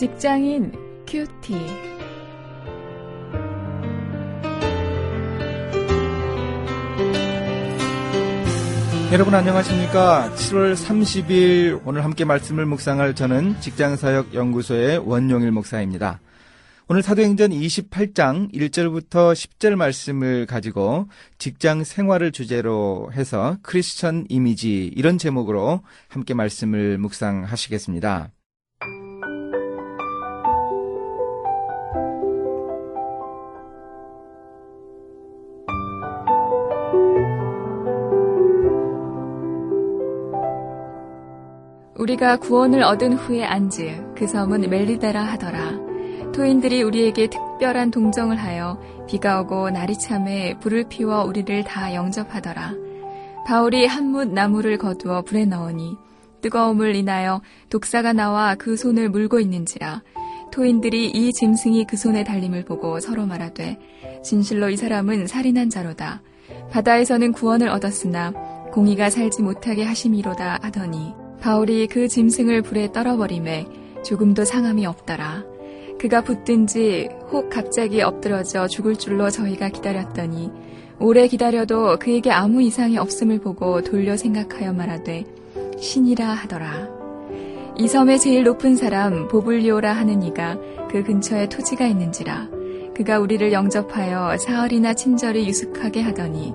직장인 큐티. 여러분 안녕하십니까? 7월 30일 오늘 함께 말씀을 묵상할 저는 직장사역 연구소의 원용일 목사입니다. 오늘 사도행전 28장 1절부터 10절 말씀을 가지고 직장 생활을 주제로 해서 크리스천 이미지 이런 제목으로 함께 말씀을 묵상하시겠습니다. 우리가 구원을 얻은 후에 앉을 그 섬은 멜리다라 하더라. 토인들이 우리에게 특별한 동정을 하여 비가 오고 날이 참에 불을 피워 우리를 다 영접하더라. 바울이 한뭇 나무를 거두어 불에 넣으니 뜨거움을 인하여 독사가 나와 그 손을 물고 있는지라 토인들이 이 짐승이 그 손에 달림을 보고 서로 말하되 진실로 이 사람은 살인한 자로다. 바다에서는 구원을 얻었으나 공의가 살지 못하게 하심이로다 하더니 바울이 그 짐승을 불에 떨어버림에 조금도 상함이 없더라. 그가 붙든지 혹 갑자기 엎드러져 죽을 줄로 저희가 기다렸더니 오래 기다려도 그에게 아무 이상이 없음을 보고 돌려 생각하여 말하되 신이라 하더라. 이 섬의 제일 높은 사람 보블리오라 하는 이가 그 근처에 토지가 있는지라 그가 우리를 영접하여 사흘이나 친절히 유숙하게 하더니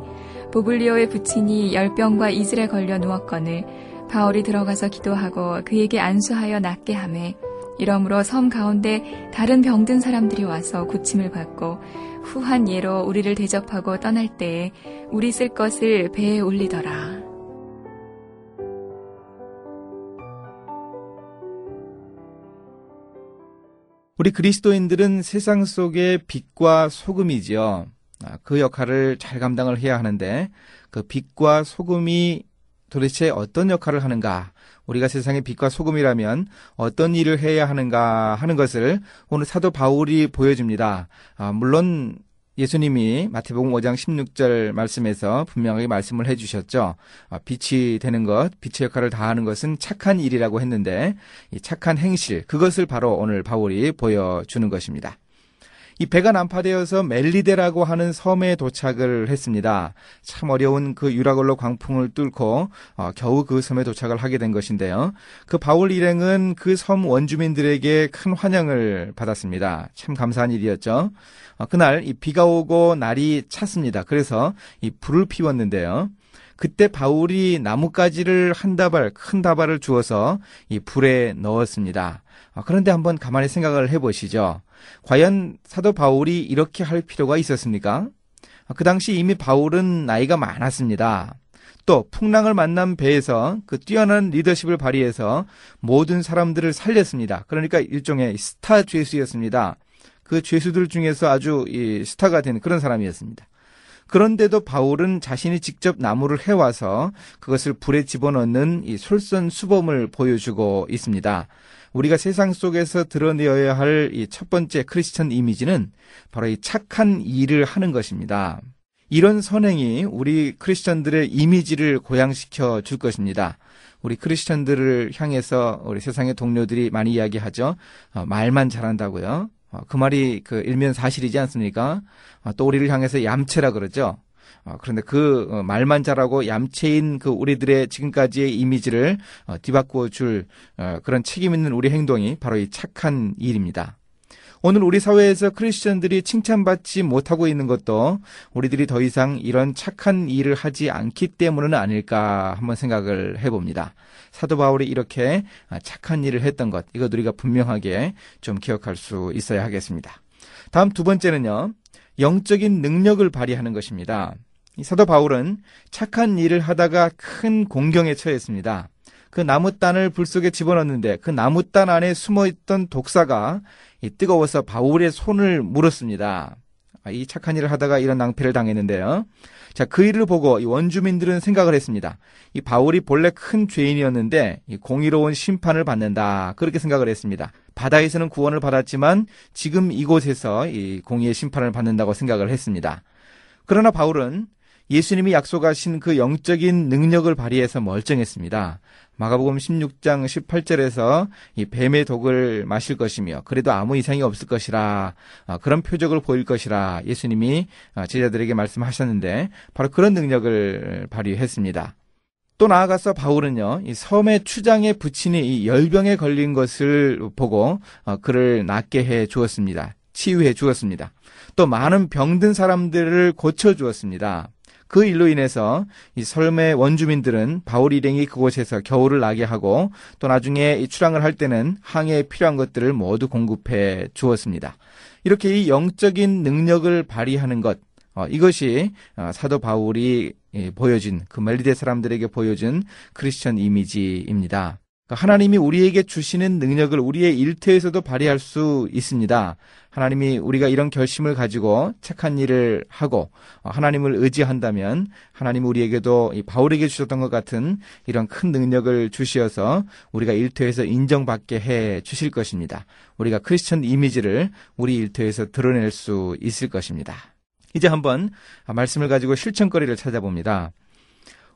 보블리오의 부친이 열병과 이슬에 걸려 누웠거늘 바울이 들어가서 기도하고 그에게 안수하여 낫게 하매 이러므로 섬 가운데 다른 병든 사람들이 와서 고침을 받고 후한 예로 우리를 대접하고 떠날 때에 우리 쓸 것을 배에 올리더라. 우리 그리스도인들은 세상 속의 빛과 소금이지요. 아, 그 역할을 잘 감당을 해야 하는데 그 빛과 소금이 도대체 어떤 역할을 하는가? 우리가 세상의 빛과 소금이라면 어떤 일을 해야 하는가 하는 것을 오늘 사도 바울이 보여줍니다. 아, 물론 예수님이 마태복음 5장 16절 말씀에서 분명하게 말씀을 해주셨죠. 아, 빛이 되는 것, 빛의 역할을 다하는 것은 착한 일이라고 했는데 이 착한 행실 그것을 바로 오늘 바울이 보여주는 것입니다. 이 배가 난파되어서 멜리데라고 하는 섬에 도착을 했습니다. 참 어려운 그 유라걸로 광풍을 뚫고 어, 겨우 그 섬에 도착을 하게 된 것인데요. 그 바울 일행은 그 섬 원주민들에게 큰 환영을 받았습니다. 참 감사한 일이었죠. 어, 그날 이 비가 오고 날이 찼습니다. 그래서 이 불을 피웠는데요. 그때 바울이 나뭇가지를 한 다발, 큰 다발을 주어서 이 불에 넣었습니다. 어, 그런데 한번 가만히 생각을 해보시죠. 과연 사도 바울이 이렇게 할 필요가 있었습니까? 그 당시 이미 바울은 나이가 많았습니다. 또 풍랑을 만난 배에서 그 뛰어난 리더십을 발휘해서 모든 사람들을 살렸습니다. 그러니까 일종의 스타 죄수였습니다. 그 죄수들 중에서 아주 이 스타가 된 그런 사람이었습니다. 그런데도 바울은 자신이 직접 나무를 해와서 그것을 불에 집어넣는 이 솔선수범을 보여주고 있습니다. 우리가 세상 속에서 드러내어야 할 이 첫 번째 크리스천 이미지는 바로 이 착한 일을 하는 것입니다. 이런 선행이 우리 크리스천들의 이미지를 고양시켜 줄 것입니다. 우리 크리스천들을 향해서 우리 세상의 동료들이 많이 이야기하죠. 어, 말만 잘한다고요. 어, 그 말이 그 일면 사실이지 않습니까? 어, 또 우리를 향해서 얌체라 그러죠. 어, 그런데 그 어, 말만 잘하고 얌체인 그 우리들의 지금까지의 이미지를 어, 뒤바꾸어 줄 그런 책임 있는 우리 행동이 바로 이 착한 일입니다. 오늘 우리 사회에서 크리스천들이 칭찬받지 못하고 있는 것도 우리들이 더 이상 이런 착한 일을 하지 않기 때문은 아닐까 한번 생각을 해봅니다. 사도 바울이 이렇게 착한 일을 했던 것, 이것 우리가 분명하게 좀 기억할 수 있어야 하겠습니다. 다음 두 번째는요, 영적인 능력을 발휘하는 것입니다. 사도 바울은 착한 일을 하다가 큰 공경에 처했습니다. 그 나무단을 불 속에 집어넣는데 그 나무단 안에 숨어 있던 독사가 뜨거워서 바울의 손을 물었습니다. 아, 이 착한 일을 하다가 이런 낭패를 당했는데요. 자, 그 일을 보고 이 원주민들은 생각을 했습니다. 이 바울이 본래 큰 죄인이었는데 이 공의로운 심판을 받는다. 그렇게 생각을 했습니다. 바다에서는 구원을 받았지만 지금 이곳에서 이 공의의 심판을 받는다고 생각을 했습니다. 그러나 바울은 예수님이 약속하신 그 영적인 능력을 발휘해서 멀쩡했습니다. 마가복음 16장 18절에서 이 뱀의 독을 마실 것이며 그래도 아무 이상이 없을 것이라 어, 그런 표적을 보일 것이라 예수님이 어, 제자들에게 말씀하셨는데 바로 그런 능력을 발휘했습니다. 또 나아가서 바울은요, 이 섬의 추장에 붙이는 이 열병에 걸린 것을 보고 어, 그를 낫게 해 주었습니다. 치유해 주었습니다. 또 많은 병든 사람들을 고쳐 주었습니다. 그 일로 인해서 이 설의 원주민들은 바울 일행이 그곳에서 겨울을 나게 하고 또 나중에 이 출항을 할 때는 항해에 필요한 것들을 모두 공급해 주었습니다. 이렇게 이 영적인 능력을 발휘하는 것, 어, 이것이 어, 사도 바울이 예, 보여진 그 멜리데 사람들에게 보여준 크리스천 이미지입니다. 그러니까 하나님이 우리에게 주시는 능력을 우리의 일터에서도 발휘할 수 있습니다. 하나님이 우리가 이런 결심을 가지고 착한 일을 하고 어, 하나님을 의지한다면 하나님 우리에게도 바울에게 주셨던 것 같은 이런 큰 능력을 주시어서 우리가 일터에서 인정받게 해 주실 것입니다. 우리가 크리스천 이미지를 우리 일터에서 드러낼 수 있을 것입니다. 이제 한번 말씀을 가지고 실천거리를 찾아봅니다.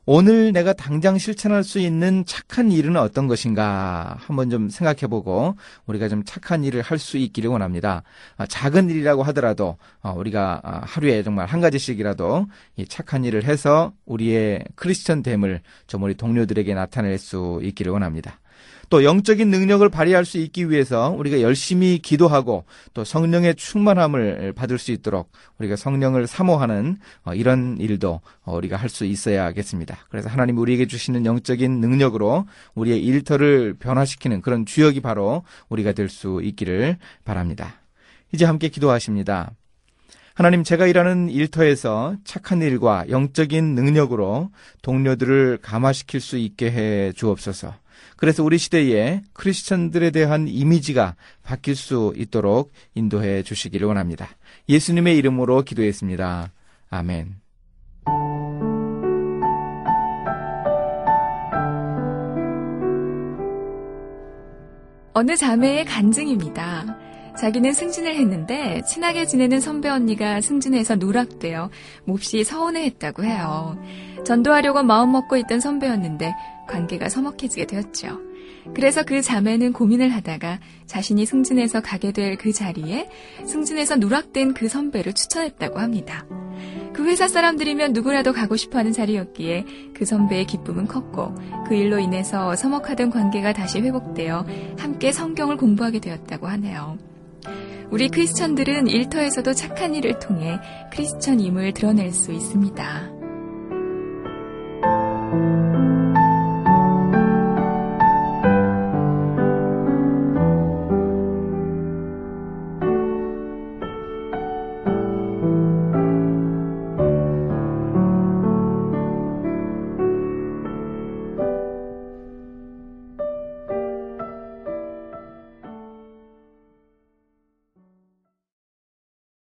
오늘 내가 당장 실천할 수 있는 착한 일은 어떤 것인가 한번 좀 생각해 보고 우리가 좀 착한 일을 할 수 있기를 원합니다. 아, 작은 일이라고 하더라도 어, 우리가 아, 하루에 정말 한 가지씩이라도 이 착한 일을 해서 우리의 크리스천 됨을 좀 우리 동료들에게 나타낼 수 있기를 원합니다. 또 영적인 능력을 발휘할 수 있기 위해서 우리가 열심히 기도하고 또 성령의 충만함을 받을 수 있도록 우리가 성령을 사모하는 어, 이런 일도 어, 우리가 할 수 있어야겠습니다. 그래서 하나님 우리에게 주시는 영적인 능력으로 우리의 일터를 변화시키는 그런 주역이 바로 우리가 될 수 있기를 바랍니다. 이제 함께 기도하십니다. 하나님 제가 일하는 일터에서 착한 일과 영적인 능력으로 동료들을 감화시킬 수 있게 해 주옵소서. 그래서 우리 시대에 크리스천들에 대한 이미지가 바뀔 수 있도록 인도해 주시기를 원합니다. 예수님의 이름으로 기도했습니다. 아멘. 어느 자매의 간증입니다. 자기는 승진을 했는데 친하게 지내는 선배 언니가 승진해서 누락되어 몹시 서운해했다고 해요. 전도하려고 마음먹고 있던 선배였는데 관계가 서먹해지게 되었죠. 그래서 그 자매는 고민을 하다가 자신이 승진해서 가게 될 그 자리에 승진해서 누락된 그 선배를 추천했다고 합니다. 그 회사 사람들이면 누구라도 가고 싶어 하는 자리였기에 그 선배의 기쁨은 컸고 그 일로 인해서 서먹하던 관계가 다시 회복되어 함께 성경을 공부하게 되었다고 하네요. 우리 크리스천들은 일터에서도 착한 일을 통해 크리스천임을 드러낼 수 있습니다.